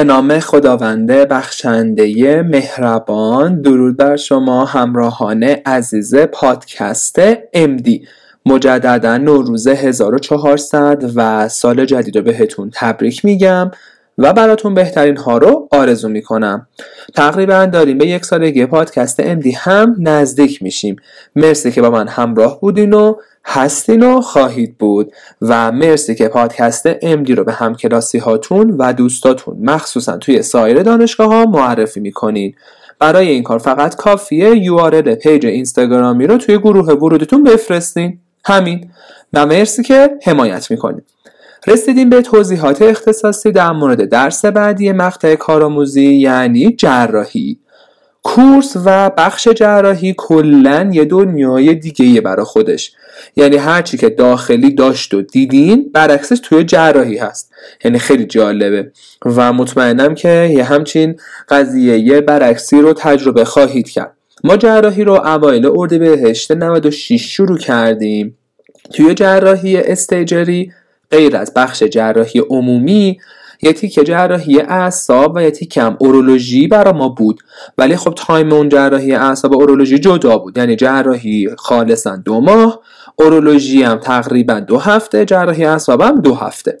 به نام خداوند بخشنده مهربان درود بر شما همراهان عزیز پادکست امدی مجددا نوروز 1400 و سال جدید رو بهتون تبریک میگم و براتون بهترین ها رو آرزو می‌کنم. تقریبا داریم به یک سالگی پادکست امدی هم نزدیک میشیم. مرسی که با من همراه بودین و هستین و خواهید بود. و مرسی که پادکست امدی رو به همکلاسی هاتون و دوستاتون مخصوصا توی سایر دانشگاه ها معرفی می‌کنین. برای این کار فقط کافیه URL page اینستاگرامی رو توی گروه ورودتون بفرستین. همین. و مرسی که حمایت می‌کنین. رسیدیم به توضیحات اختصاصی در مورد درس بعدی مقطع کارآموزی یعنی جراحی. course و بخش جراحی کلا یه دنیای دیگه برا خودش. یعنی هرچی که داخلی داشت و دیدین برعکسش توی جراحی هست. یعنی خیلی جالبه. و مطمئنم که یه همچین قضیه یه برعکسی رو تجربه خواهید کرد. ما جراحی رو اوایل اردیبهشت 96 شروع کردیم. توی جراحی استیجری غیر از بخش جراحی عمومی یه تیکه جراحی اعصاب و یه تیکه هم اورولوژی برا ما بود. ولی خب تایم اون جراحی اعصاب و اورولوژی جدا بود. یعنی جراحی خالصا دو ماه اورولوژی هم تقریبا دو هفته جراحی اعصاب هم دو هفته.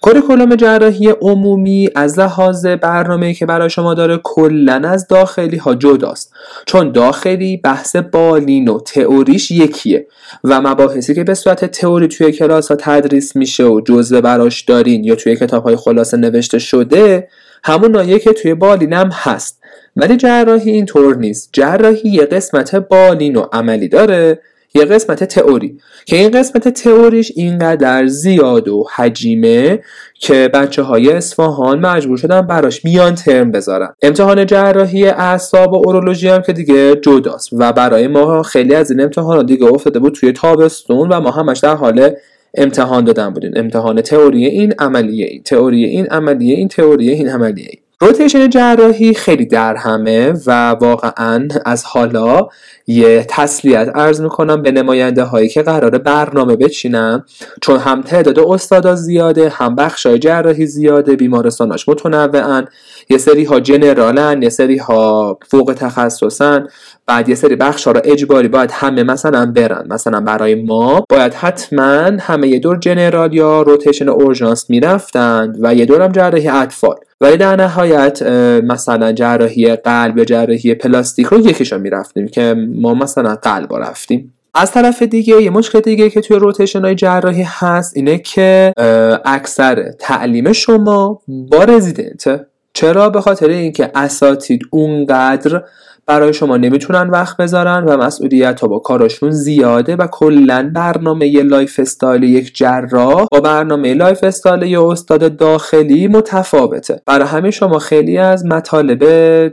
کوریکولوم جراحی عمومی از لحاظ برنامه که برای شما داره کلا از داخلی ها جداست چون داخلی بحث بالین و تئوریش یکیه و مباحثی که به صورت تئوری توی کلاس ها تدریس میشه و جزوه براش دارین یا توی کتاب های خلاصه نوشته شده همون نایه که توی بالین هم هست. ولی جراحی اینطور نیست. جراحی یه قسمت بالین و عملی داره یه قسمت تئوری. که این قسمت تئوریش اینقدر زیاد و حجیمه که بچه های اصفهان مجبور شدن براش میان ترم بذارن. امتحان جراحی اعصاب و اورولوژی هم که دیگه جداست. و برای ما خیلی از این امتحانات دیگه افتاده بود توی تابستون و ما همش در حال امتحان دادن بودیم. امتحان تئوری این عملیه این. تئوری این عملیه این. تئوری این عملیه این. روتیشن جراحی خیلی در همه و واقعا از حالا یه تسلیت ارز می‌کنم به نماینده هایی که قرار برنامه بچینن. چون هم تعداد استادا زیاده هم بخشای جراحی زیاده بیمارستاناش متنوعن. یه سری ها جنرالن یه سری ها فوق تخصصن بعد یه سری بخش ها رو اجباری باید همه مثلا برن. مثلا برای ما باید حتما همه یه دور جنرال یا روتیشن اورژانس می‌رفتند و یه دورم جراحی اطفال. ولی در نهایت مثلا جراحی قلب یا جراحی پلاستیک رو یکیشو می‌رفتیم که ما مثلا قلب رفتیم. از طرف دیگه یه مشکل دیگه که توی rotation های جراحی هست اینه که اکثر تعلیم شما با رزیدنته چرا؟ به خاطر اینکه اساتید اونقدر برای شما نمی‌تونن وقت بذارن و مسئولیت ها با کاراشون زیاده و کلا برنامه lifestyle یک جراح با برنامه lifestyle یه استاد داخلی متفاوته. برای همین شما خیلی از مطالب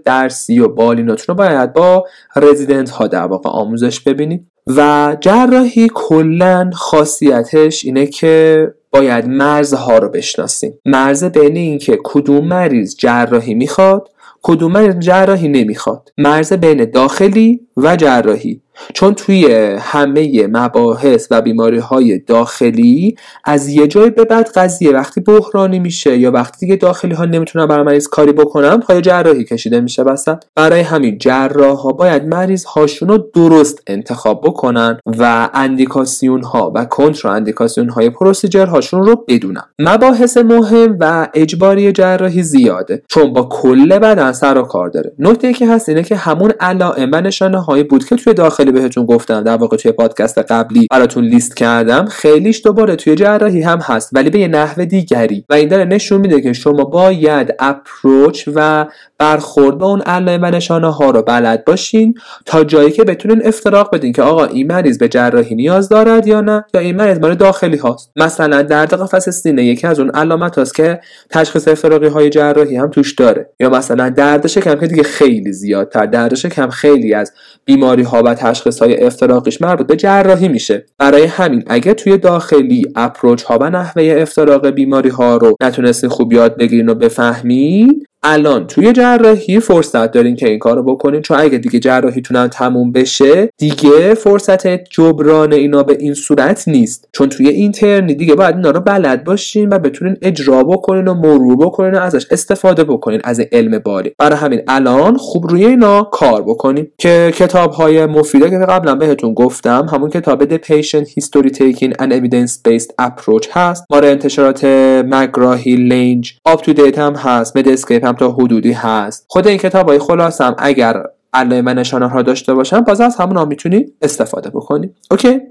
درسی و بالیناتون رو باید با رزیدنت ها در واقع آموزش ببینید. و جراحی کلا خاصیتش اینه که باید مرزها رو بشناسیم. مرز بین اینکه کدوم مریض جراحی می‌خواد کدوم جراحی نمی‌خواد. مرز بین داخلی و جراحی. چون توی همه مباحث و بیماری های داخلی از یه جای به بعد قضیه وقتی بحرانی میشه یا وقتی دیگه داخلی ها نمی‌تونن برای مریض کاری بکنن پای جراحی کشیده میشه بسن برای همین جراح ها باید مریض هاشون رو درست انتخاب بکنن و اندیکاسیون ها و کنتر اندیکاسیون های پروسیجر هاشون رو بدونن. مباحث مهم و اجباری جراحی زیاده چون با کل بدن سر و کار داره. نکته که هست اینه که همون علائم و نشانه هایی بود که توی داخلی بهتون گفتم در واقع توی پادکست قبلی براتون لیست کردم. خیلیش دوباره توی جراحی هم هست ولی به یه نحو دیگری. و این داره نشون میده که شما باید اپروچ و برخورد اون علائم و نشانه ها رو بلد باشین تا جایی که بتونین افتراق بدین که آقا این مریض به جراحی نیاز دارد یا نه یا این مریض مال داخلی هاست. مثلا درد قفس سینه یکی از اون علامت هاست که تشخیص افتراقی های جراحی هم توش داره. یا مثلا درد شکم که دیگه خیلی زیادتر درد شکم خیلی از بیماری ها و تشخیص های افتراقیش مربوط به جراحی میشه. برای همین اگه توی داخلی اپروچ ها و نحوه افتراق بیماری ها رو نتونستین خوب یاد بگیرین و بفهمین الان توی جراحی فرصت دارین که این کارو بکنین. چون اگه دیگه جراحیتون تموم بشه دیگه فرصت جبران اینا به این صورت نیست. چون توی اینترنی دیگه باید اینا رو بلد باشین و بتونین اجرا بکنین و مرور بکنین و ازش استفاده بکنین از علم باری برای همین الان خوب روی اینا کار بکنین. که کتاب های مفیده که قبلا بهتون گفتم همون کتاب The Patient History Taking an Evidence Based Approach هست. مال انتشارات مک‌گراهیل Lange UpToDate هم هست. Medscape هم تا حدودی هست. خود این کتاب های خلاصم اگر علائم نشانه ها داشته باشن باز از همون ها می‌تونی استفاده بکنی. اوکی؟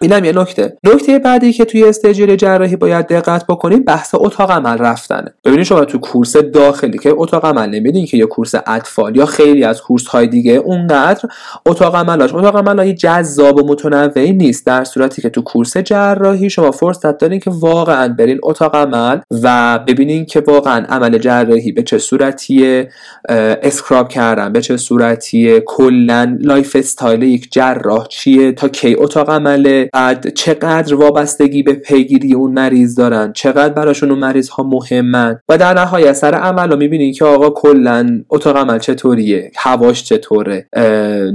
اینم یه نکته. نکته بعدی که توی استاجری جراحی باید دقت بکنیم بحث اتاق عمل رفتنه. ببینید شما تو course داخلی که اتاق عمل نمیرین که یه course اطفال یا خیلی از course های دیگه اونقدر اتاق عملاش اتاق عمل جذاب و متنوعی نیست. در صورتی که تو course جراحی شما فرصت دارین که واقعا برین اتاق عمل و ببینین که واقعا عمل جراحی به چه صورتیه scrub کردن به چه صورتیه کلا lifestyle یک جراح چیه تا کی اتاق عمله. بعد چقدر وابستگی به پیگیری اون مریض دارن. چقدر براشون اون مریض ها مهمن. و در نهایت سر عمل رو می‌بینین که آقا کلا اتاق عمل چطوریه؟ هواش چطوره؟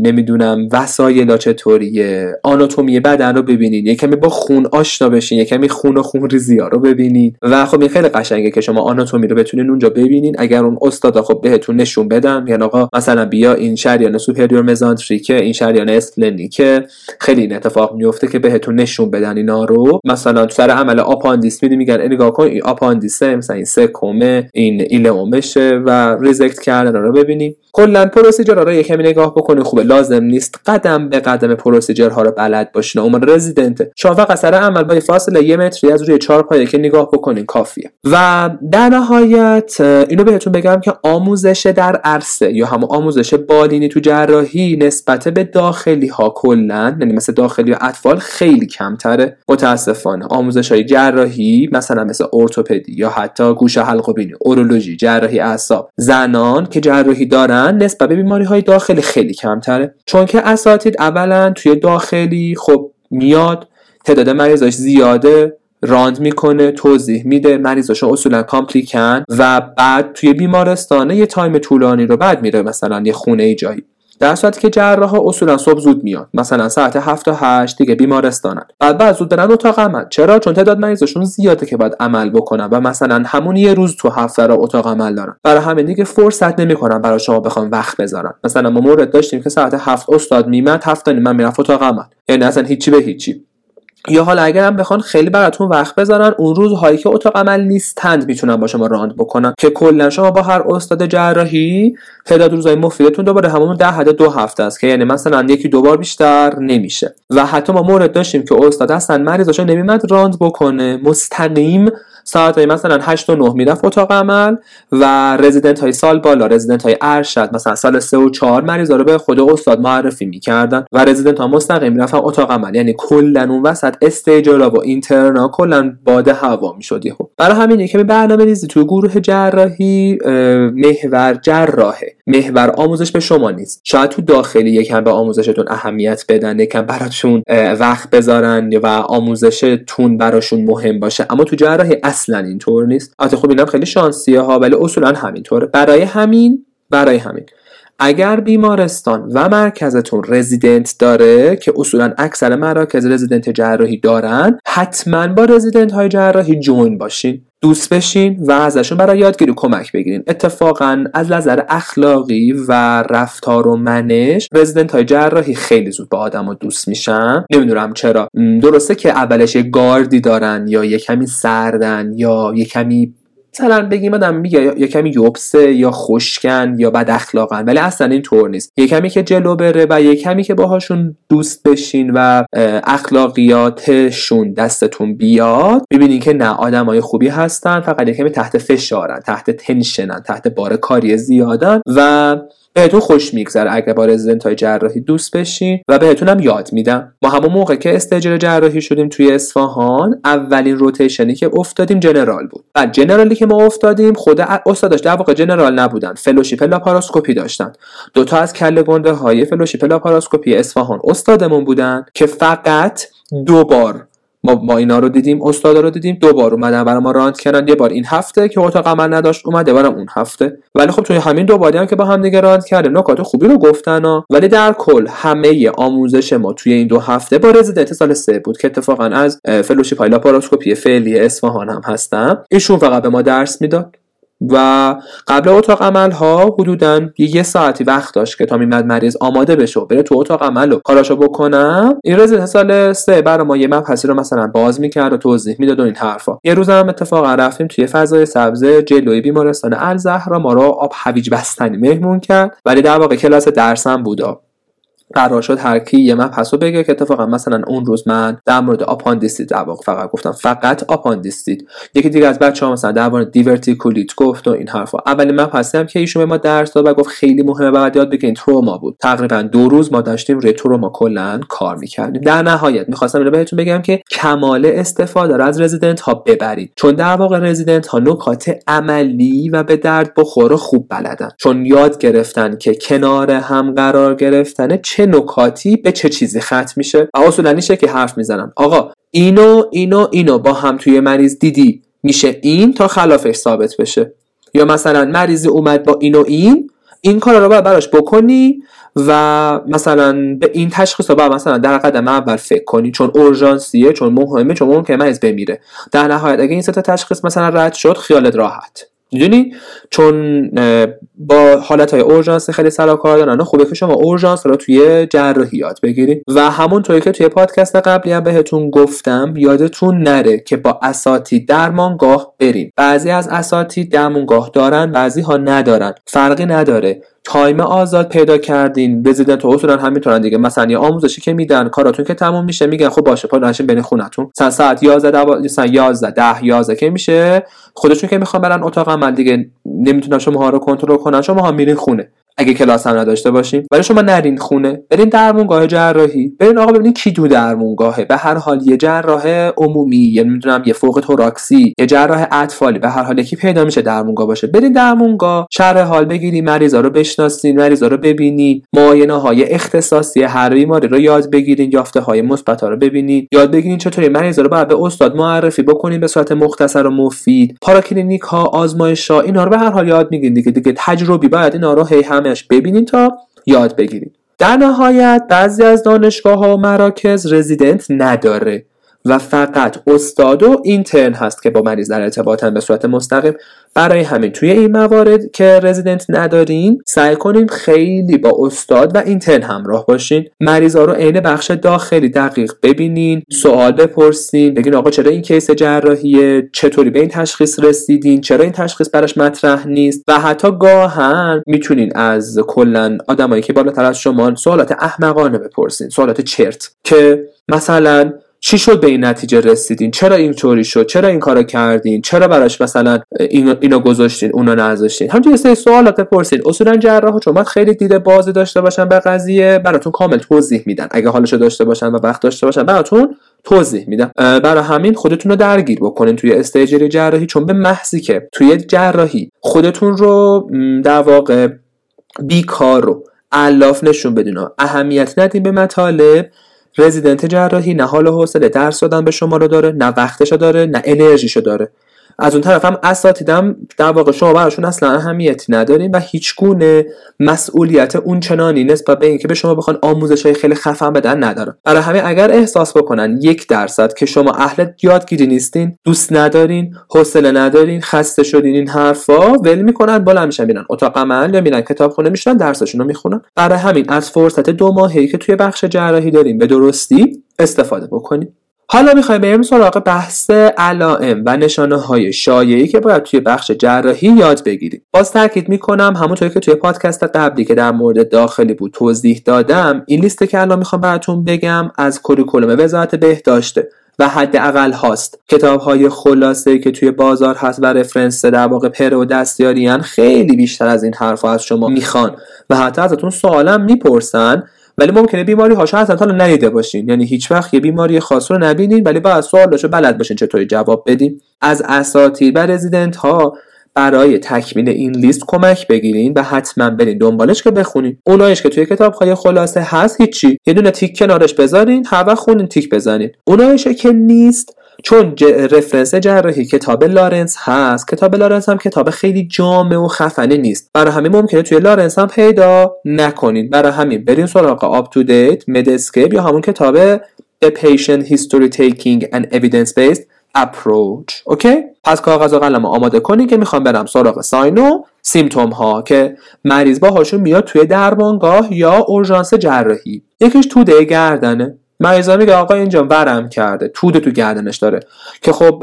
نمی‌دونم وسایلا چطوریه؟ آناتومی بدن رو ببینین. یه کمی با خون آشنا بشین. یه کمی خون و خون ریزی ها رو ببینین. و خب این خیلی قشنگه که شما آناتومی رو بتونین اونجا ببینین. اگر اون استاد خب بهتون نشون بدن یعنی آقا مثلا بیا این شریان superior mesenteric ه این شریان splenic ه خیلی این اتفاق میفته که بهتون نشون بدن اینا رو. مثلا تو سر عمل آپاندیس میری میگن نگاه کن این آپاندیسه مثلا این سکومه این ایلئومشه و resect کردن رو ببینیم. کلا procedure رو یکمی نگاه بکنید خوبه لازم نیست. قدم به قدم procedure ها رو بلد باشین. اون رزیدنت. شما فقط سر عمل با فاصله یه متری از روی چهار پایه که نگاه بکنین کافیه. و در نهایت اینو بهتون بگم که آموزش در عرصه یا هم آموزش بالینی تو جراحی نسبت به داخلی ها کلا یعنی مثل داخلی و اطفال خیلی کمتره. متاسفانه آموزش های جراحی مثلا مثل ارتوپدی یا حتی گوش حلق و بینی اورولوژی جراحی اعصاب زنان که جراحی دارن نسبت به بیماری های داخلی خیلی کمتره. چون که اساتید اولا توی داخلی خب میاد تعداد مریضاش زیاده round می‌کنه توضیح میده مریضاشو اصولا complicated ن و بعد توی بیمارستانه یه تایم طولانی رو بعد میره مثلا یه خونه ای جایی. در صورتی که جراح ها اصولا صبح زود میاد. مثلا ساعت 7 تا 8 دیگه بیمارستانن. بعد بعد زود برن اتاق عمل. چرا؟ چون تعداد مریضشون زیاده که باید عمل بکنن و مثلا همون یه روز تو هفته رو اتاق عمل دارن. برای همین دیگه فرصت نمی‌کنن برای شما بخوام وقت بذارن. مثلا ما مورد داشتیم که ساعت 7 استاد میمد 7 من می‌رفت اتاق عمل. یعنی اصلا هیچی به هیچی. یا حالا اگر هم بخوان خیلی براتون وقت بذارن اون روز هایی که اتاق عمل نیستند می‌تونن با شما راند بکنن. که کلا شما با هر استاد جراحی تعداد روزهای مفیدتون دوباره همون ده حد دو هفته است که یعنی مثلا یکی دو بار بیشتر نمیشه. و حتی ما مورد داشتیم که استاد اصلا مریضاشو نمیمد راند بکنه. مستقیم ساعت های مثلا 8 و 9 می‌رفت اتاق عمل و رزیدنت های سال بالا رزیدنت های ارشد مثلا سال 3 و 4 مریضا رو به خود استاد معرفی می‌کردن و رزیدنت ها مستقیم می‌رفتن اتاق عمل. یعنی کلا اون وسط استیجالا و اینترنا کلا باد هوا می‌شد خب برای همین یکمی برنامه ریزی تو گروه جراحی محور جراحه. محور آموزش به شما نیست. شاید تو داخلی یکم به آموزشتون اهمیت بدن یکم براتون وقت بذارن و آموزشتون براشون مهم باشه. اما تو جراحی اصلا اینطور نیست. البته خب اینم خیلی شانسیه ها ولی اصولا همینطوره. برای همین برای همین. اگر بیمارستان و مرکزتون رزیدنت داره که اصولا اکثر مراکز رزیدنت جراحی دارن حتما با رزیدنت های جراحی جوین باشین. دوست بشین و ازشون برای یادگیری کمک بگیرین. اتفاقا از نظر اخلاقی و رفتار و منش رزیدنت های جراحی خیلی زود با آدم و دوست میشن. نمی‌دونم چرا. درسته که اولش یه گاردی دارن یا یه کمی سردن یا یه کمی مثلا بگیم آدم میگه یا کمی یوبسه یا خوشکن یا بد اخلاقن ولی اصلا این طور نیست. یه کمی که جلو بره و یه کمی که باهاشون دوست بشین و اخلاقیاتشون دستتون بیاد ببینین که نه آدمای خوبی هستن فقط یه کمی تحت فشارن تحت تنشنن تحت بار کاری زیادن و بهتون خوش میگذره. اگر با رزیدنت های جراحی دوست بشین و بهتون هم یاد میدن. ما همون موقع که استاجر جراحی شدیم توی اصفهان اولین rotation ی که افتادیم general بود. و general ی که ما افتادیم خود استاداش در واقع general نبودن fellowship لاپاراسکوپی داشتن. دوتا از کله گنده های fellowship لاپاراسکوپی اصفهان استادمون بودن که فقط دو بار ما ما اینا رو دیدیم استادا رو دیدیم دو بار اومدن برای ما round کردن. یه بار این هفته که اتاق عمل نداشت اومد یه بارم اون هفته. ولی خب توی همین دو باری هم که با هم دیگه round کردیم نکات خوبی رو گفتن ها. ولی در کل همه آموزش ما توی این دو هفته با رزیدنت سال سه بود که اتفاقا از fellowship های لاپاراسکوپی فعلی اصفهان هم هستن ایشون فقط به ما درس می‌داد. و قبل اتاق عمل ها حدودا یه ساعتی وقت داشت که تا میمد مریض آماده بشه و بره تو اتاق عمل و کاراشو بکنن. این رزیدنت سال سه برای ما یه مبحثی رو مثلا باز می‌کرد و توضیح می‌داد و این حرفا. یه روز هم اتفاقا رفتیم توی فضای سبز جلوی بیمارستان الزهرا ما رو آب هویج بستنی مهمون کرد ولی در واقع کلاس درسم بودا. قرار شد هر کی یه مبحث رو بگه که اتفاقا مثلا اون روز من در مورد آپاندیستیت در واقع فقط گفتم فقط آپاندیستیت یکی دیگه از بچه ها مثلا در مورد دیورتیکولیت گفت و این حرفا. اولین مبحثی هم که ایشون به ما درس داد و گفت خیلی مهمه بعد یاد بگیرین تروما بود. تقریبا دو روز ما داشتیم روی تروما کلا کار می‌کردیم. در نهایت می‌خواستم اینو بهتون بگم که کمال استفاده رو از رزیدنت ها ببرید. چون در واقع رزیدنت ها نکات عملی و به درد بخوره خوب بلدن. چون یاد گرفتن که کنار هم قرار گرفتن چه نکاتی به چه چیزی ختم میشه. و اصولا که حرف می‌زنن آقا اینو اینو اینو با هم توی مریض دیدی؟ میشه این تا خلافش ثابت بشه. یا مثلا مریضی اومد با اینو این این کار رو باید براش بکنی و مثلا به این تشخیص رو باید مثلا در قدم اول فکر کنی. چون اورژانسیه چون مهمه چون ممکنه مریض بمیره. در نهایت اگه این سه تشخیص مثلا رد شد خیالت راحت. می‌دونی؟ چون با حالت های اورژانس خیلی سر کار دارن خوبه که شما اورژانس رو توی جراحی یاد بگیرید و همونطوری که توی پادکست قبلی هم بهتون گفتم یادتون نره که با اساتید درمانگاه برین. بعضی از اساتید درمانگاه دارن بعضی ها ندارن. فرقی نداره. تایم آزاد پیدا کردین. رزیدنت اصولا هم می‌دونن دیگه. مثلا یه آموزشی که میدن کاراتون که تموم میشه میگن خب باشه پاشین برین خونتون. ساعت 11 مثلا 11 10 11 که میشه خودشون که می‌خوان برن اتاق عمل دیگه نمی‌تونن شما ها رو کنترل کنن شما ها میرین خونه. اگه کلاس هم نداشته باشیم. ولی شما نرین خونه. برین درمونگاه جراحی. برین آقا ببینین کی دو درمونگاهه به هر حال یه جراح عمومی یا نمی‌دونم یه فوق توراکسی یه جراح اطفالی. به هر حال یکی پیدا میشه درمونگاه باشه. برین درمونگاه شرح حال بگیری مریضا رو بشناسین مریضا رو ببینی معاینه های اختصاصی هر بیماری رو یاد بگیرین یافته های مثبت رو ببینین. یاد بگیرین چطوری مریضا رو باید به استاد معرفی بکنین به صورت مختصر و مفید. پاراکلینیک ها آزمایش ها اینا رو به هر حال یاد می‌گیرین دیگه. دیگه تجربی باید اینا رو هی همش ببینید تا یاد بگیرید در نهایت بعضی از دانشگاه ها و مراکز رزیدنت نداره. و فقط استاد و اینترن هست که با مریض در ارتباطن به صورت مستقیم برای همین توی این موارد که رزیدنت ندارین سعی کنین خیلی با استاد و اینترن همراه باشین. مریضا رو عین بخش داخلی دقیق ببینین سوال بپرسین بگین آقا چرا این کیس جراحیه؟ چطوری به این تشخیص رسیدین؟ چرا این تشخیص براش مطرح نیست؟ و حتی گاهن می‌تونین از کلا آدمایی که بالاتر از شما سوالات احمقانه بپرسین سوالات چرت که مثلا چی شد به این نتیجه رسیدین؟ چرا اینطوری شد؟ چرا این کارو کردین؟ چرا براش مثلا اینو, اینو گذاشتین اونو نذاشتین؟ همینجوری سری سوالات بپرسین. اصولا جراح چون خیلی دیده بازی داشته باشن به قضیه براتون کامل توضیح میدن اگه حالشو داشته باشن و وقت داشته باشن براتون توضیح میدن برای همین خودتون رو درگیر بکنین توی استیجری جراحی چون به محضی که توی جراحی خودتون رو در واقع بیکار رو علاف نشون بدین اهمیت ندین به مطالب. رزیدنت جراحی نه حال حوصله درس دادن به شما رو داره نه وقتشو داره نه انرژیشو داره. از اون طرف هم اساتیدم در واقع شما براشون اصلا اهمیتی ندارین و هیچ گونه مسئولیت اون چنانی نسبت به اینکه به شما بخوان آموزش های خیلی خفن بدن نداره برای همه اگر احساس بکنن یک درصد که شما اهل یادگیری نیستین دوست ندارین حوصله ندارین خسته شدین این حرفا ول می‌کنن بالا میشن میرن اتاق عمل یا میرن کتابخونه میشن درسشون رو می‌خونن. برای همین از فرصت دو ماهی که توی بخش جراحی داریم به درستی استفاده بکنیم. حالا می‌خوایم بریم سراغ بحث علائم و نشانه های شایعی که باید توی بخش جراحی یاد بگیریم. باز تاکید می‌کنم همونطوری که توی پادکست قبلی که در مورد داخلی بود توضیح دادم این لیست که الان می‌خوام براتون بگم از کوریکولوم وزارت بهداشته و حداقل هاست. کتاب های خلاصه که توی بازار هست و رفرنس در واقع پر و دستیاریان خیلی بیشتر از این حرف از شما می‌خوان. و حتی ازتون سوالم می‌پرسن ولی ممکنه بیماری هاشو اصلا تا ندیده باشین. یعنی هیچ وقت یه بیماری خاص رو نبینین ولی با سوالاشو بلد باشین چطوری جواب بدین. از اساتید و رزیدنت ها برای تکمیل این لیست کمک بگیرین و حتما برین دنبالش که بخونین. اونایش که توی کتاب های خلاصه هست هیچی. یه دونه تیک کنارش بذارین هر وقت خوندین تیک بزنین. اونایش که نیست چون reference جراحی کتاب Lawrence هست. کتاب Lawrence هم کتاب خیلی جامع و خفنی نیست. برای همین ممکنه توی Lawrence هم پیدا نکنین. برای همین برین سراغ UpToDate Medscape یا همون کتاب A Patient History Taking and Evidence Based Approach. اوکی پس کاغذ و قلم آماده کنی که می‌خوام برم سراغ ساین و سیمتوم ها که مریض باهاشون میاد توی درمانگاه یا اورژانس جراحی. یکیش توده گردنه. مریضا میگه آقا اینجا ورم کرده تود تو گردنش داره. که خب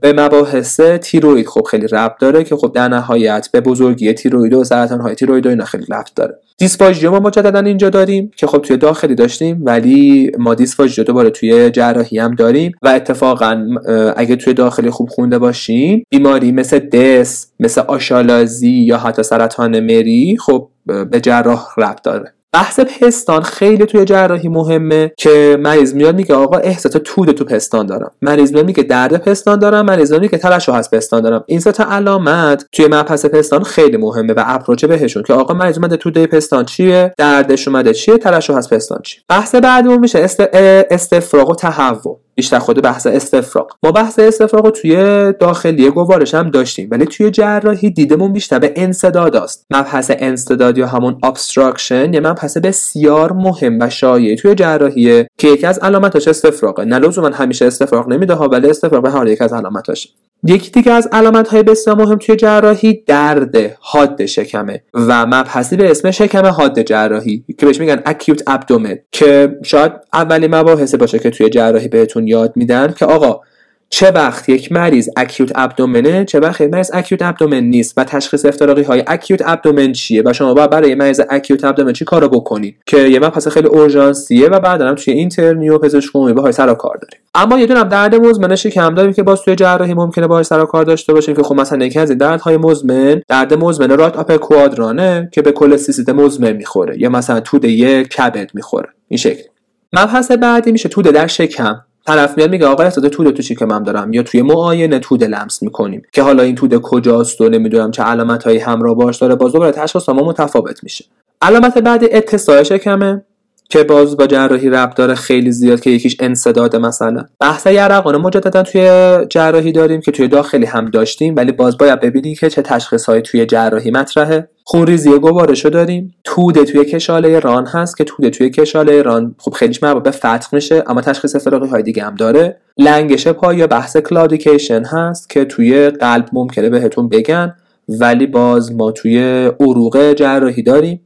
به مباحث تیروید خب خیلی ربط داره که خب در نهایت به بزرگی تیروید و سرطان های تیروید و اینا خیلی ربط داره. دیسفاژیو ما مجددا اینجا داریم که خب توی داخلی داشتیم ولی ما دیسفاژیو دوباره توی جراحی هم داریم و اتفاقا اگه توی داخلی خوب خونده باشیم بیماری مثل دس مثل آشالازی یا حتی سرطان مری خب به جراح ربط داره. بحث پستان خیلی توی جراحی مهمه که مریض میاد میگه آقا احساس تود تو پستان دارم. مریض میاد میگه درد پستان دارم مریض میاد میگه ترشح از پستان دارم. این سه تا علامت توی مبحث پستان خیلی مهمه و اپروچ بهشون که آقا مریض اومده توده پستان چیه؟ دردش اومده چیه؟ ترشح از پستان چیه؟ بحث بعدمون میشه است... استفراغ و تهوع. بیشتر خود بحث استفراغ. ما بحث استفراغ رو توی داخلی گوارش هم داشتیم ولی توی جراحی دیدمون بیشتر به انسداد است. مبحث انسداد یا همون obstruction یه مبحث بسیار مهم و شایع توی جراحیه که یکی از علامتاش استفراغه. نه لزوما همیشه استفراغ نمیده ها ولی استفراغ به هر یکی از علامتاشه یکی دیگه از علامت های بسیار مهم توی جراحی درد حاد شکمه و مبحثی به اسم شکم حاد جراحی که بهش میگن acute abdomen که شاید اولین مباحث باشه که توی جراحی بهتون یاد میدن که آقا چه وقت یک مریض اکیوت ابدومنه چه وقت یک مریض اکیوت ابدومن نیست و تشخیص افتراقی های اکیوت ابدومن چیه؟ و شما باید برای مریض اکیوت ابدومن چی کارو بکنید که یه مبحث خیلی اورژانسیه و بعدا هم توی اینترنی و پزشک عمومی باهاش سر کار داریم. اما یه دونم درد مزمن شکم داریم که باز توی جراحی ممکنه باهاش سر کار داشته باشیم که خب مثلا یکی از این دردهای مزمن درد مزمن رات آپر کوادرانه که به کل سیستم مزمن می‌خوره یا مثلا توده کبد می‌خوره. این شکل. مبحث بعدی میشه توده در شکم. طرف میاد میگه آقا احساس توده تو شکمم دارم؟ یا توی معاینه توده لمس می‌کنیم. که حالا این توده کجاست و نمی‌دونم چه علامت هایی همراه باهاش داره. باز دوباره تشخیص ما متفاوت میشه. علامت بعد اتساع شکمه. که باز با جراحی ربط داره خیلی زیاد که یکیش انسداد مثلا. بحث یرقانه مجددا توی جراحی داریم که توی داخلی هم داشتیم ولی باز باید ببینیم که چه تشخیص های توی جراحی مطرحه. خونریزی گوارشو داریم. توده توی کشاله ران هست که توده توی کشاله ران خب خیلیش مربوط به فتق میشه اما تشخیص افتراقی های دیگه هم داره. لنگش پا یا بحث claudication هست که توی قلب ممکنه بهتون بگن ولی باز ما توی عروق جراحی داریم.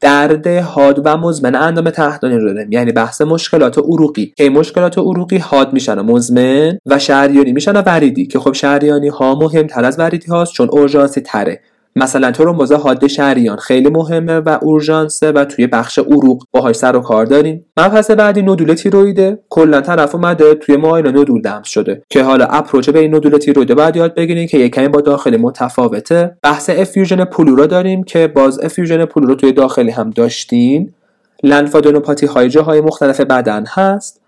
درد حاد و مزمن اندام تحتانی رو داریم. یعنی بحث مشکلات عروقی. که مشکلات عروقی حاد میشن و مزمن و شریانی میشن و وریدی. که خب شریانی ها مهمتر از وریدی هاست چون اورژانسی تره. مثلا ترومبوز حاد شریان خیلی مهمه و اورژانسه و توی بخش عروق باهاش سر و کار داریم. مبحث بعدی نودول تیرویده. کلا طرف اومده توی معاینه نودول لمس شده. که حالا approach به این نودول تیرویده باید یاد بگیرین که یکمی با داخلی متفاوته. بحث افیوژن پلورا داریم که باز افیوژن پلورا توی داخلی هم داشتیم لنفادونوپاتی های جاهای مختلف بدن هست.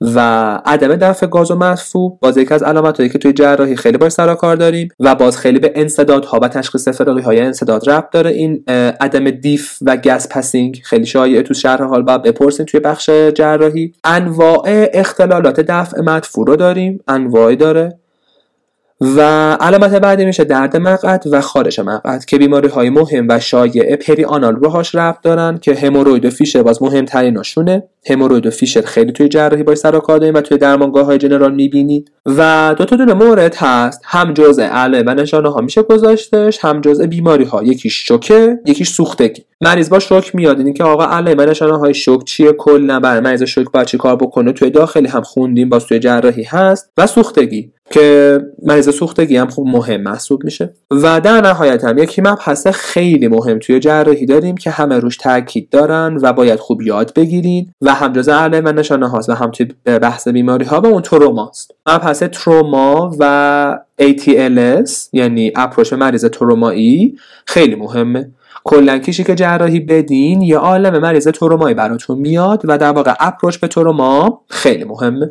و عدم دفع گاز و مدفوع باز یکی از علامت هایی که توی جراحی خیلی باش سر کار داریم و باز خیلی به انصدادها و تشخیص فراقی های انصداد ربط داره. این عدم دیف و گس پسینگ خیلی شایعه تو شهر حال باید بپرسیم توی بخش جراحی. انواع اختلالات دفع مدفوع رو داریم. انواعی داره. و علامت بعدی میشه درد مقعد و خارش مقعد که بیماری های مهم و شایع پری آنال باهاش رفت دارن که هموروید و فیشر باز مهمتریناشونه هموروید و فیشر خیلی توی جراحی باش سر داریم و توی درمانگاه های جنرال می‌بینید و دو تا دونه مورد هست. هم جزء عله و نشانه ها میشه گذاشتش هم جزء بیماری ها یکیش شوکه یکیش سوختگی. مریض با شوک میاد. این که آقا عله و نشانه های شوک چیه؟ کلا برای مریض شوک باید چی کار بکنه؟ توی داخلی هم خوندیم باز توی جراحی هست. و سوختگی. که مریض سوختگی هم خوب مهم محسوب میشه. و در نهایت هم یکی مبحث خیلی مهم توی جراحی داریم که همه روش تاکید دارن و باید خوب یاد بگیرید و هم جزء عله و نشانه هاست و هم توی بحث بیماری ها و اون تروماست مبحث تروما و ATLS یعنی اپروش مریض ترومایی خیلی مهمه. کلا کشیک جراحی بدین یه عالم مریض ترومایی براتون میاد و در واقع approach به تروما خیلی مهمه.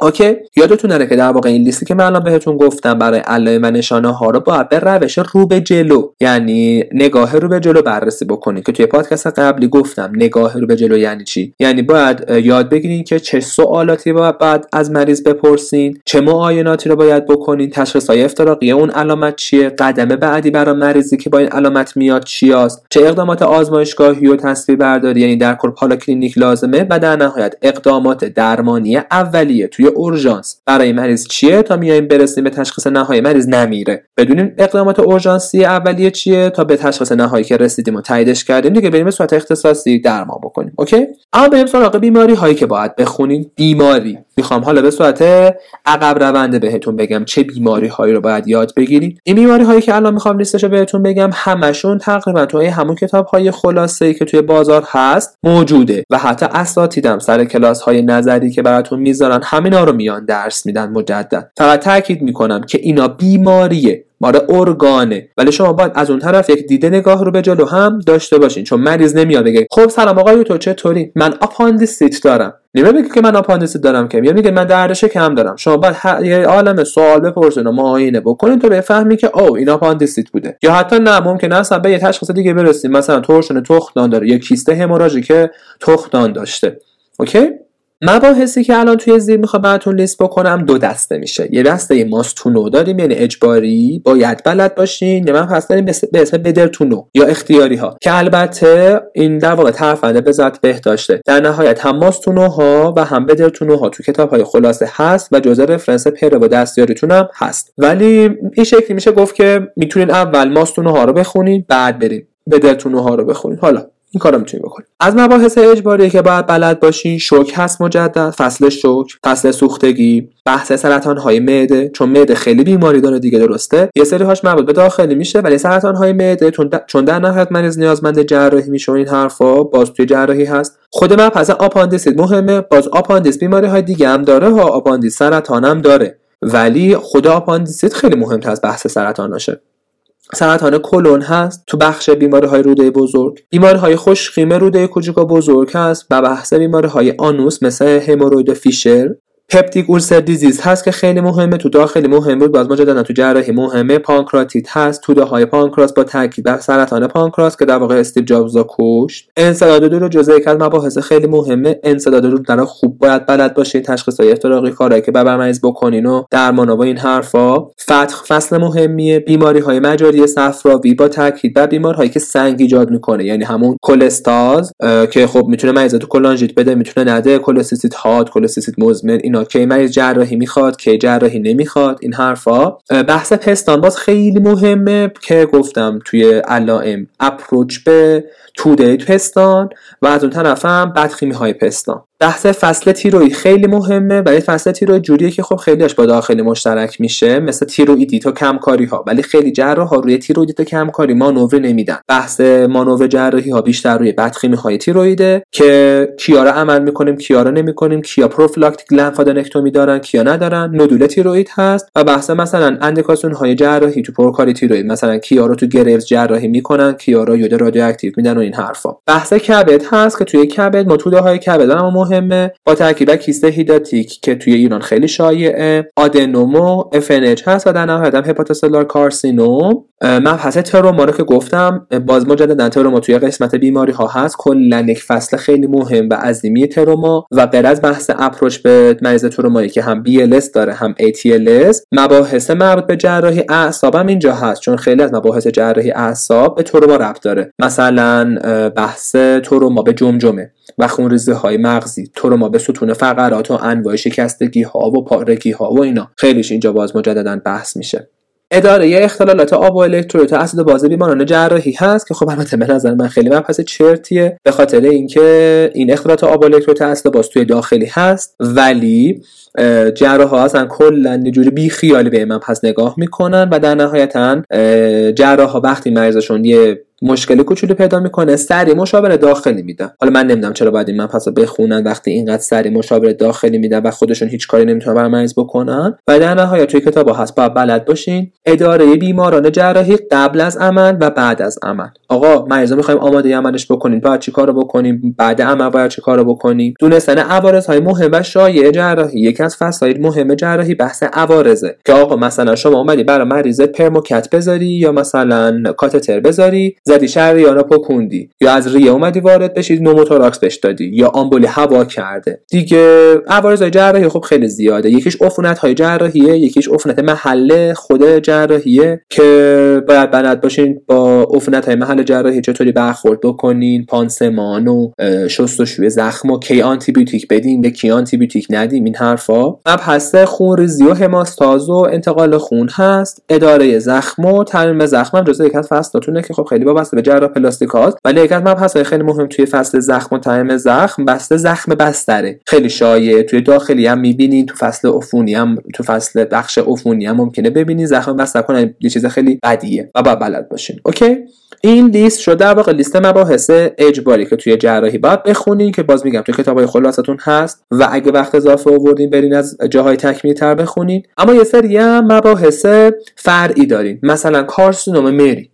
اوکی؟ یادتون نره که در واقع این لیستی که من الان بهتون گفتم برای علائم و نشانه ها رو باید به روش رو به جلو یعنی نگاه رو به جلو بررسی بکنید که توی پادکست قبلی گفتم نگاه رو به جلو یعنی چی؟ یعنی باید یاد بگیرین که چه سوالاتی باید, باید از مریض بپرسین چه معایناتی رو باید بکنین تشخیص های افتراقی اون علامت چیه قدم بعدی برای مریضی که با این علامت میاد چی است چه اقدامات آزمایشگاهی و تصویر برداری یعنی در کل پاراکلینیک لازمه و در نهایت اقدامات درمانی اولیه. توی اورژانس. برای مریض چیه؟ تا میایم برسیم به تشخیص نهایی مریض نمیره. بدونیم اقدامات اورژانسی اولیه چیه؟ تا به تشخیص نهایی که رسیدیم و تاییدش کردیم دیگه بریم به صورت اختصاصی درمان بکنیم اوکی؟ اما بریم سراغ بیماری هایی که باید بخونیم. بیماری. می‌خوام. حالا به صورت عقب رونده بهتون بگم چه بیماری هایی رو باید یاد بگیریم این بیماری هایی که الان می‌خوام لیستش رو بهتون بگم همشون تقریبا توی همون کتاب های خلاصه ای که توی بازار هست موجوده و حتی اساتیدم سر کلاس های نظری که براتون می‌ذارن همینا رو میان درس میدن مجدد فقط تاکید می‌کنم که اینا بیماریه. ماره ارگانه. ولی شما باید از اون طرف یک دیده نگاه رو به جلو هم داشته باشین چون مریض نمیاد. بگه خب سلام آقای تو چطوری؟ من آپاندیسیت دارم. نمیاد بگه که من آپاندیسیت دارم که میاد میگه من درد شکم دارم. شما باید یه عالم سوال بپرسین و معاینه بکنین تا بفهمی که او این آپاندیسیت بوده. یا حتی نه ممکنه اصلا به یه تشخیص دیگه برسیم. مثلا torsion تخمدان داره یا کیست هموراژیک تخمدان داشته. اوکی؟ مباحثی که الان توی زیر می‌خوام براتون لیست بکنم دو دسته میشه. یه دسته must know داریم یعنی اجباری باید بلد باشین یه مبحث داریم به اسم better to know یا اختیاری ها که البته این در واقع ترفند وزارت بهداشته. در نهایت هم must know ها و هم better to know ها تو کتاب های خلاصه هست و جزء رفرنس پره و دستیاریتون هم هست. ولی این شکلی میشه گفت که می‌تونین اول must know ها رو بخونین بعد برین. better to know ها رو بخونین. حالا این کارو می‌تونی بکنی. از مباحث اجباری که باید بلد باشی شوک هست مجدد فصل شوک فصل سوختگی بحث سرطان های معده چون معده خیلی بیماری داره دیگه درسته؟ یه سری هاش مربوط به داخلی میشه ولی سرطان های معده چون در نهایت مریض نیازمند جراحی میشه این حرفا باز توی جراحی هست. خود مبحث آپاندیسیت مهمه باز آپاندیس بیماری های دیگه هم داره ها آپاندیس سرطان هم داره. ولی خود آپاندیسیت خیلی مهمتر از بحث سرطاناشه سرطان کلون هست تو بخش بیماری های روده بزرگ. بیماری های خوش‌خیم روده کوچک و بزرگ هست و بحث بیماری های آنوس مثل هموروید فیشر. peptic ulcer disease هست که خیلی مهمه تو داخلی مهم بود باز مجددا تو جراحی مهمه. پانکراتیت هست توده های پانکراس با تاکید بر سرطان پانکراس که در واقع استیو جابزو کشت. انسداد روده جزء یکی از مباحث خیلی مهمه. انسداد روده رو خوب باید بلد باشین تشخیص های افتراقی کارهایی که برا مریض بکنین و درمان و این حرفا. فتق فصل مهمیه. بیماری های مجاری صفراوی با تاکید بر بیمارهایی که سنگ ایجاد می‌کنه یعنی همون کلستاز که خب می‌تونه مریض تو کلانژیت بده می‌تونه نده. کوله‌سیستیت حاد کوله‌سیستیت مزمن اینا کی مریض جراحی می‌خواد کی جراحی نمی‌خواد این حرفا. بحث پستان باز خیلی مهمه که گفتم توی علائم approach به توده پستان و از اون طرف هم بدخیمی های پستان. بحث فصل تیروید خیلی مهمه ولی فصل تیروید جوریه که خب خیلیش با داخلی مشترک میشه مثل تیرویدیت و کمکاری ها ولی خیلی جراح ها روی تیرویدیت و کمکاری مانور نمیدن. بحث مانور جراحی ها بیشتر روی بدخیمی های تیرویده که کیا رو عمل می‌کنیم کیا رو نمی‌کنیم کیا prophylactic lymphadenectomy دارن کیا ندارن. نودول تیروید هست و بحث مثلا اندیکاسیون های جراحی تو پرکاری تیروید مثلا کیا رو تو گریوز جراحی می‌کنن کیا رو یود رادیواکتیو میدن و این حرفا. بحث کبد هست که توی کبد ما توده های کبد مهمه. با تاکید بر کیست هیداتیک که توی ایران خیلی شایعه. آدنومو FNH هست و در نهایت هم hepatocellular carcinoma مبحث تروما رو که گفتم باز مجددا تروما توی قسمت بیماری ها هست. کلا یک فصل خیلی مهم و عظیمی تروما و غیر از بحث approach به مریض ترومایی که هم BLS داره هم ATLS مباحث مربوط به جراحی اعصاب هم اینجا هست. چون خیلی از مباحث جراحی اعصاب به تروما ربط داره. مثلا بحث تروما به جمجمه و خونریزی های مغزی. تروما به ستون فقرات و انواع شکستگی ها و پارگی ها و اینا. خیلیش اینجا باز مجددا بحث میشه. اداره یه اختلالات آب و الکترولیت اسید باز بیماران جراحی هست که خب البته به نظر من خیلی مبحث چرتیه به خاطر اینکه این اختلالات آب و الکترولیت اسید باز توی داخلی هست ولی جراح ها اصلا کلا یه جوری بی خیالی به پس نگاه می‌کنن و در نهایتا جراح ها وقتی مریضشون یه مشکل کوچولو پیدا می‌کنه سری مشاوره داخلی میدن حالا من نمی‌دونم چرا باید این من پس بخونن وقتی اینقدر سری مشاوره داخلی میدن و خودشون هیچ کاری نمی‌تونن مریض بکنن. و در نهایت توی کتاب هست باید بلد باشین. اداره بیماران جراحی قبل از عمل و بعد از عمل. آقا مریضا می‌خوایم آماده عملش بکنیم. باید چی کارو بکنیم؟ بعد عمل باید چی کارو بکنیم؟ دونستن عوارض های مهم و شایع جراحی. یکی از فصل مهم جراحی بحث عوارضه. که آقا مثلا شما اومدی برای مریض permcath بذاری یا مثلا کاتتر بذاری؟ زدی شریانا پکوندی یا از ریه اومدی وارد بشید pneumothorax بهش دادی. یا آمبولی هوا کرده. دیگه عوارض جراحی خب خیلی زیاده. یکیش عفونت های جراحیه یکیش عفونت محله خود جراحیه که باید بلد باشین با عفونت های محل جراحی چطوری برخورد بکنین پانسمان و شستشوی زخم و کی آنتی بیوتیک بدیم به کی آنتی بیوتیک ندیم. این حرفا. مبحث خونریزی و هموستاز و انتقال خون هست. اداره زخم و ترمیم زخم هم جزو یک از فصلاتونه که خب خیلی وابسته به جراح پلاستیک هاست یک از مبحث خیلی مهم توی فصل زخم و ترمیم زخم بستر زخم بستره. خیلی شایع. توی داخلی هم می‌بینین تو فصل عفونی هم تو فصل بخش عفونی هم ممکنه ببینین زخم بستر کنه یه چیز خیلی بدیه و باید بلد باشین. اوکی؟ این لیست شده در واقع لیست مباحث اجباری که توی جراحی باید بخونین که باز میگم توی کتابای خلاصتون هست و اگه وقت اضافه آوردین برین از جاهای تکمیلی تر بخونین. اما یه سری هم مباحث فرعی دارین. مثلا کارسینوم مری.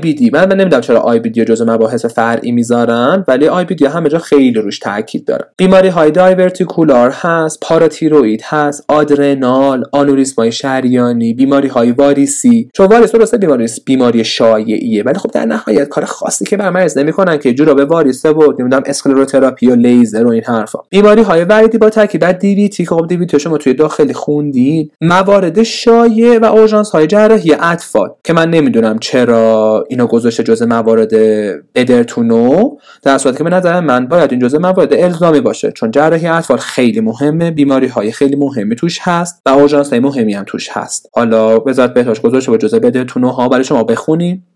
دی. من, من نمی‌دونم چرا دی جزو مباحث فرعی می‌ذارن ولی دی همه جا خیلی روش تاکید داره بیماری های دایورتیکولار هست پاراتیروید هست آدرنال آنوریسمای شریانی بیماری های واریسی. چون واریس درسته بیماری بیماری شایعیه ولی خب در نهایت کار خاصی که بر مریض نمی‌کنن که جورا به واریسه و نمی‌دونم اسکلروتراپی و لیزر و این حرفا. بیماری های وریدی با تاکید بر دیویتی که خب دیویتی شما توی داخلی خوندین موارد شایع و اورژانس های جراحی اطفال. که من نمی‌دونم چرا اینو گذاشته جزء موارد بدرتونو در صورتی که به نظر من باید این جزء موارد الزامی باشه چون جراحی اطفال خیلی مهمه بیماری های خیلی مهمی توش هست و اورژانس های مهمی هم توش هست. حالا وزارت بهداشت گذاشته با جزء بدرتونو ها برای شما بخونیم.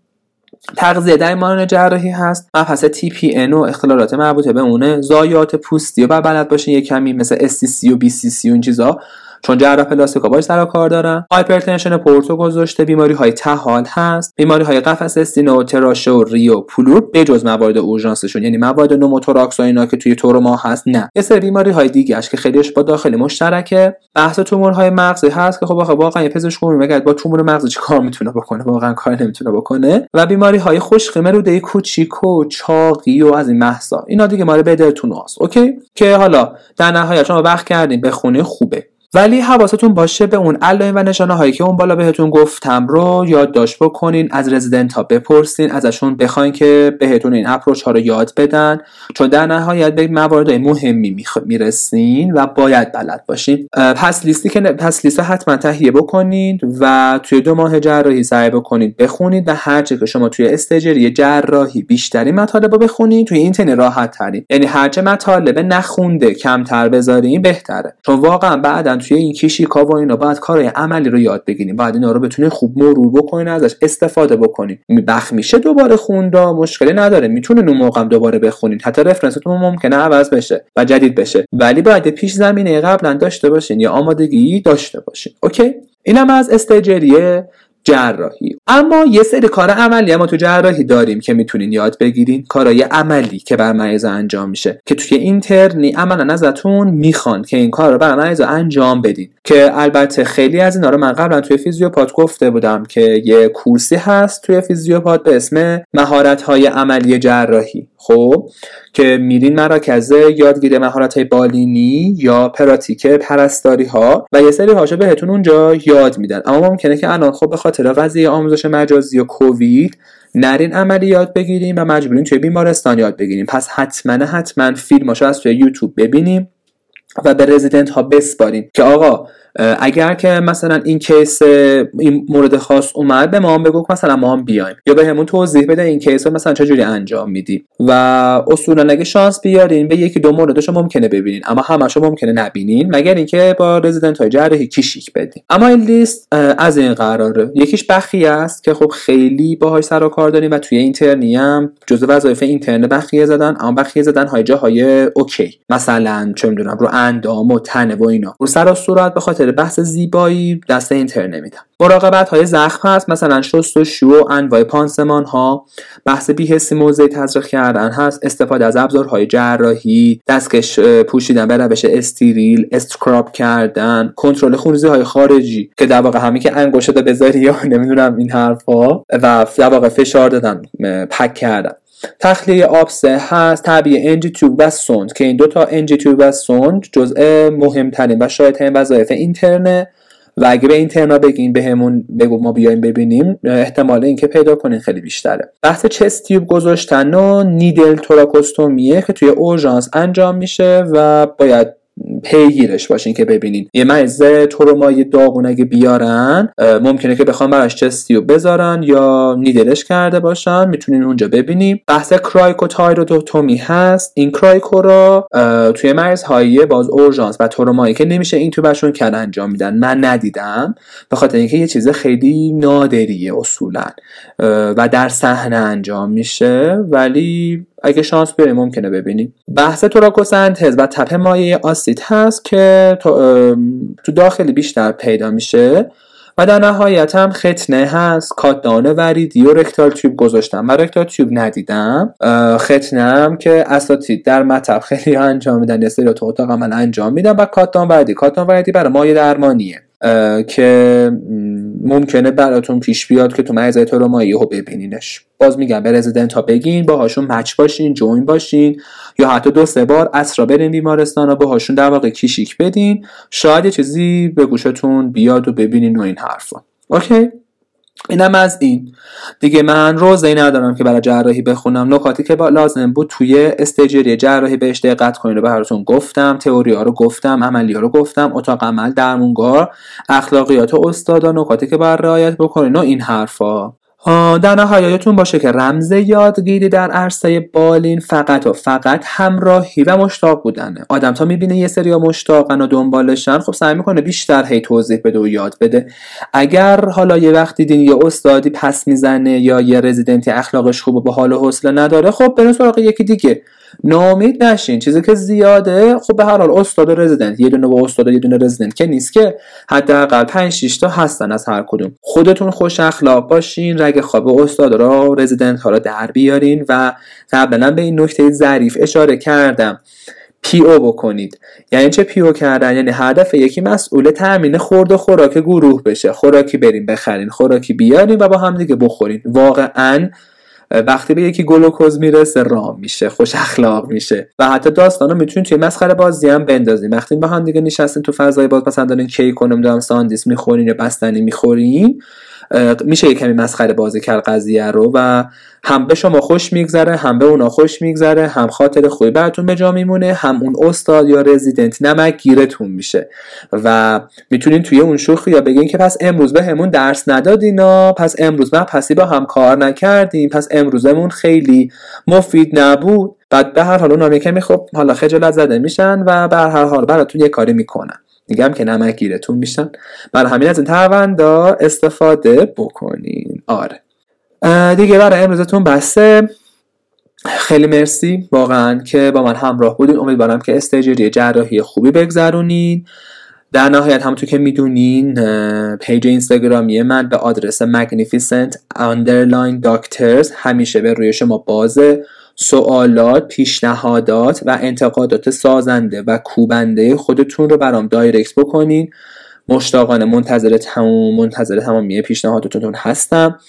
تغذیه درمان جراحی هست مبحث TPN و اختلالات مربوطه به اونه زایات پوستی و بلد باشین یه کمی مثل SCC و BCC و این چیزا. چون جراح پلاستیکا باش سر کار دارن. هایپرتنشن پورتو گذاشته بیماری های تحال هست. بیماری های قفس استینه و تراشه و ریو پلور بجز موارد اورژانسشون. یعنی موارد نوموتوراکس و اینا که توی ما هست نه. یه سری بیماری های دیگه که خیلیش با داخلی مشترکه. بحث تومورهای مغزی هست که خب واقعا یه پزشک عمومی با تومور مغزی چی کار می‌تونه بکنه؟ واقعا کار نمی‌تونه بکنه. و بیماری های خشک روده کوچیک و چاقی و از این محسا اینا دیگه مال بدرتون هست اوکی؟ که حالا در نهایت شما وقت کردین بخونه خوبه. ولی حواستون باشه به اون علائم و نشانه هایی که اون بالا بهتون گفتم رو یادداشت بکنین از رزیدنت ها بپرسین ازشون بخواین که بهتون این اپروچ ها رو یاد بدن چون در نهایت به موارد مهمی می‌رسین و باید بلد باشین. پس لیستی که پس لیست حتما تهیه بکنید و توی دو ماه جراحی سعی بکنید بخونید و هرچه که شما توی استجری جراحی بیشتری مطالب رو بخونید توی اینترنت راحت ترین. یعنی هرچه مطالب نخونده کمتر بذارین بهتره. چون واقعا بعدا توی این کشیکا و اینا. باید کارهای عملی رو یاد بگیریم. بعد اینا رو بتونید خوب مرور بکنین ازش استفاده بکنین بخ میشه دوباره خوند مشکلی نداره. می‌تونه اون موقع دوباره بخونین حتی رفرنستون ممکنه عوض بشه و جدید بشه. ولی باید پیش زمینه قبلا داشته باشین یا آمادگی داشته باشین. اوکی؟ اینم از استیجری جراحی. اما یه سری کار عملی ما تو جراحی داریم که می‌تونین یاد بگیرین. کارهای عملی که بر مریض انجام میشه. که توی اینترنی عملا ازتون می‌خوان که این کار رو بر مریض انجام بدین. که البته خیلی از اینا رو من قبلا توی فیزیوپات گفته بودم که یه course ی هست توی فیزیوپات به اسم مهارت های عملی جراحی. خب که میرین مراکز یادگیری مهارت های بالینی یا پراتیک پرستاری ها و یه سری هاشو بهتون اونجا یاد میدن. اما ممکنه که الان خب به خاطر قضیه آموزش مجازی و کووید نرین عملی یاد بگیریم و مجبورین توی بیمارستان یاد بگیریم پس حتما حتما فیلماشو از توی یوتیوب ببینیم. و به رزیدنت ها بسپاریم که آقا اگر که مثلا این کیس این مورد خاص اومد به ما هم بگو مثلا ما هم بیایم. یا به همون توضیح بده این کیس رو مثلا چجوری انجام میدیم و اصولا اگه شانس بیارین به یکی دو موردش ممکنه ببینین. اما همشو ممکنه نبینین مگر اینکه با رزیدنت های جراحی کیشیک بدین. اما این لیست از این قراره. یکیش بخیه است که خب خیلی باهاش سر و کار داریم و توی اینترنی هم جزء وظایف اینترن بخیه زدن اما بخیه زدن های جاهای اوکی. مثلا چه می‌دونم رو اندام و تنه و اینا. رو سر و صورت به بحث زیبایی دست اینتر نمیدم. مراقبت های زخم هست مثلا شست و شو و انواع پانسمان ها بحث بیهسی موضع تزریق کردن هست استفاده از ابزارهای جراحی دستکش پوشیدن به روش استریل استکراب کردن کنترل خونریزی های خارجی که در واقع همین که انگشت بذاری یا نمی‌دونم این حرفها و در واقع فشار دادن پک کردن. تخلیه آبسه هست طبیعه انجی توب و سوند که این دوتا انجی توب و سوند جزء مهمترین و شایدترین وظایف اینترنه و اگه به اینترنا بگین بهمون به بگو ما بیایم ببینیم احتمال اینکه پیدا کنین خیلی بیشتره. بحث چستیوب گذاشتن و نیدل توراکوستومیه که توی اورژانس انجام میشه و باید پیگیرش باشین که ببینین. یه مریض ترومای داغون اگه بیارن ممکنه که بخوام براش تستیو بذارن یا نیدلش کرده باشن می‌تونین اونجا ببینیم. بحث کرایکوتایرودوتومی هست. این کرایکو را توی مریض هایی باز اورژانس و ترومایی که نمیشه این تو بشون کن انجام میدن من ندیدم. به خاطر اینکه یه چیز خیلی نادریه اصولا و در صحنه انجام میشه ولی اگه شانس بیاریم ممکنه ببینیم بحث توراکوسنتز و تپه مایه آسید هست که تو داخلی بیشتر پیدا میشه و در نهایت هم ختنه هست. کاتدان وریدی و رکتال تیوب گذاشتم. من رکتال تیوب ندیدم. ختنه هم که اساتید در مطب خیلی انجام میدن یا سری تو اتاق عمل انجام میدن و کاتدان وریدی کاتدان وریدی برای مایه درمانیه. که ممکنه براتون پیش بیاد که تو مریضای ترومایی رو ببینینش. باز میگم به رزیدنت ها بگین باهاشون مچ باشین جوین باشین یا حتی دو سه بار اسرا برین بیمارستان و باهاشون در واقع کیشیک بدین. شاید چیزی به گوشتون بیاد و ببینین و این حرفا. اوکی؟ اینم از این. دیگه من روزه ندارم که برای جراحی بخونم. نکاتی که لازم بود توی استیجری جراحی بهش دقت کنین رو براتون گفتم. تئوری ها رو گفتم عملی ها رو گفتم اتاق عمل درمونگار اخلاقیات استادا نکاتی که باید رعایت بکنین و این حرفا. در نهایتون باشه که رمز یادگیری در عرصه بالین فقط و فقط همراهی و مشتاق بودنه. آدم تا می‌بینه یه سری مشتاقن و دنبالشن خب سعی می‌کنه بیشتر هی توضیح بده و یاد بده. اگر حالا یه وقت دیدین یه استادی پس می‌زنه یا یه رزیدنتی اخلاقش خوب و به حال و حوصله نداره خب برین سراغ یکی دیگه. نامید نشین. چیزی که زیاده خب به هر حال استاد و رزیدنت. یه دونه با استاد یه دونه رزیدنت. که نیست که حداقل 5 6 تا هستن از هر کدوم. خودتون خوش اخلاق باشین. رگ خواب استاد را رزیدنت ها را در بیارین و قبلا به این نکته ظریف اشاره کردم. PO بکنید. یعنی چه PO کردن؟ یعنی هدف یکی مسئول تامین خورد و خوراک گروه بشه. خوراکی بریم بخرین خوراکی بیارین و با هم دیگه بخورین. واقعا وقتی به یکی گلوکوز می‌رسه رام میشه خوش اخلاق میشه. و حتی داستانو می‌تونید توی مسخره بازی هم بندازین وقتی با هم دیگه نشستین تو فضای باز مثلا دارین کیک و نمی‌دونم ساندیس می‌خورین یا بستنی می‌خورین میشه یه کمی مسخره بازی کرد قضیه رو و هم به شما خوش میگذره هم به اونا خوش میگذره هم خاطر خوبی براتون به جا میمونه هم اون استاد یا رزیدنت نمک گیرتون میشه. و می‌تونین توی اون شوخی یا بگین که پس امروز به همون درس ندادینا پس امروز من پسی با هم کار نکردیم پس امروزمون خیلی مفید نبود. بعد به هر حال اونا کمی خب حالا خجالت زده میشن و به هر حال براتون یه کاری می‌کنن. میگم که نمک گیرتون میشن. برای همین از این ترفندا استفاده بکنین. آره. دیگه برای امروزتون بسه. خیلی مرسی. واقعا که با من همراه بودین. امیدوارم که استیجری جراحی خوبی بگذرونین. در نهایت همونطور که می‌دونین page اینستاگرامی من به آدرس magnificent underline doctors همیشه به روی شما بازه. سوالات، پیشنهادات و انتقادات سازنده و کوبنده خودتون رو برام direct بکنین. مشتاقانه منتظر تمام منتظر تمامی پیشنهاداتتون هستم.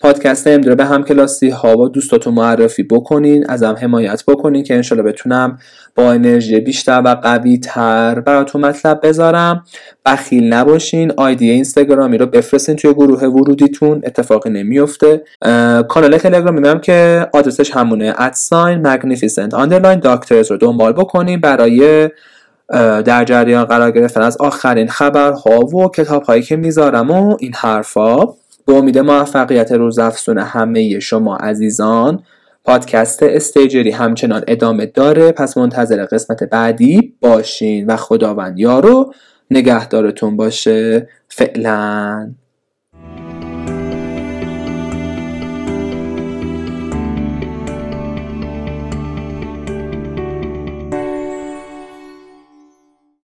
پادکست امدره به هم کلاسی ها با دوستاتون معرفی بکنین ازم حمایت بکنین که انشالله بتونم با انرژی بیشتر و قوی تر براتون مطلب بذارم. بخیل نباشین آیدی اینستاگرامی رو بفرستین توی گروه ورودیتون اتفاقی نمیفته کانال تلگرامی میگم که آدرسش همونه ادساین magnificent underline doctors رو دنبال بکنین برای در جریان قرار گرفتن از آخرین خبرها و کتاب هایی که می‌ذارم و این حرفا. به امید موفقیت روزافزون همه شما عزیزان پادکست استیجری همچنان ادامه داره. پس منتظر قسمت بعدی باشین و خداوند یارو نگهدارتون باشه. فعلا.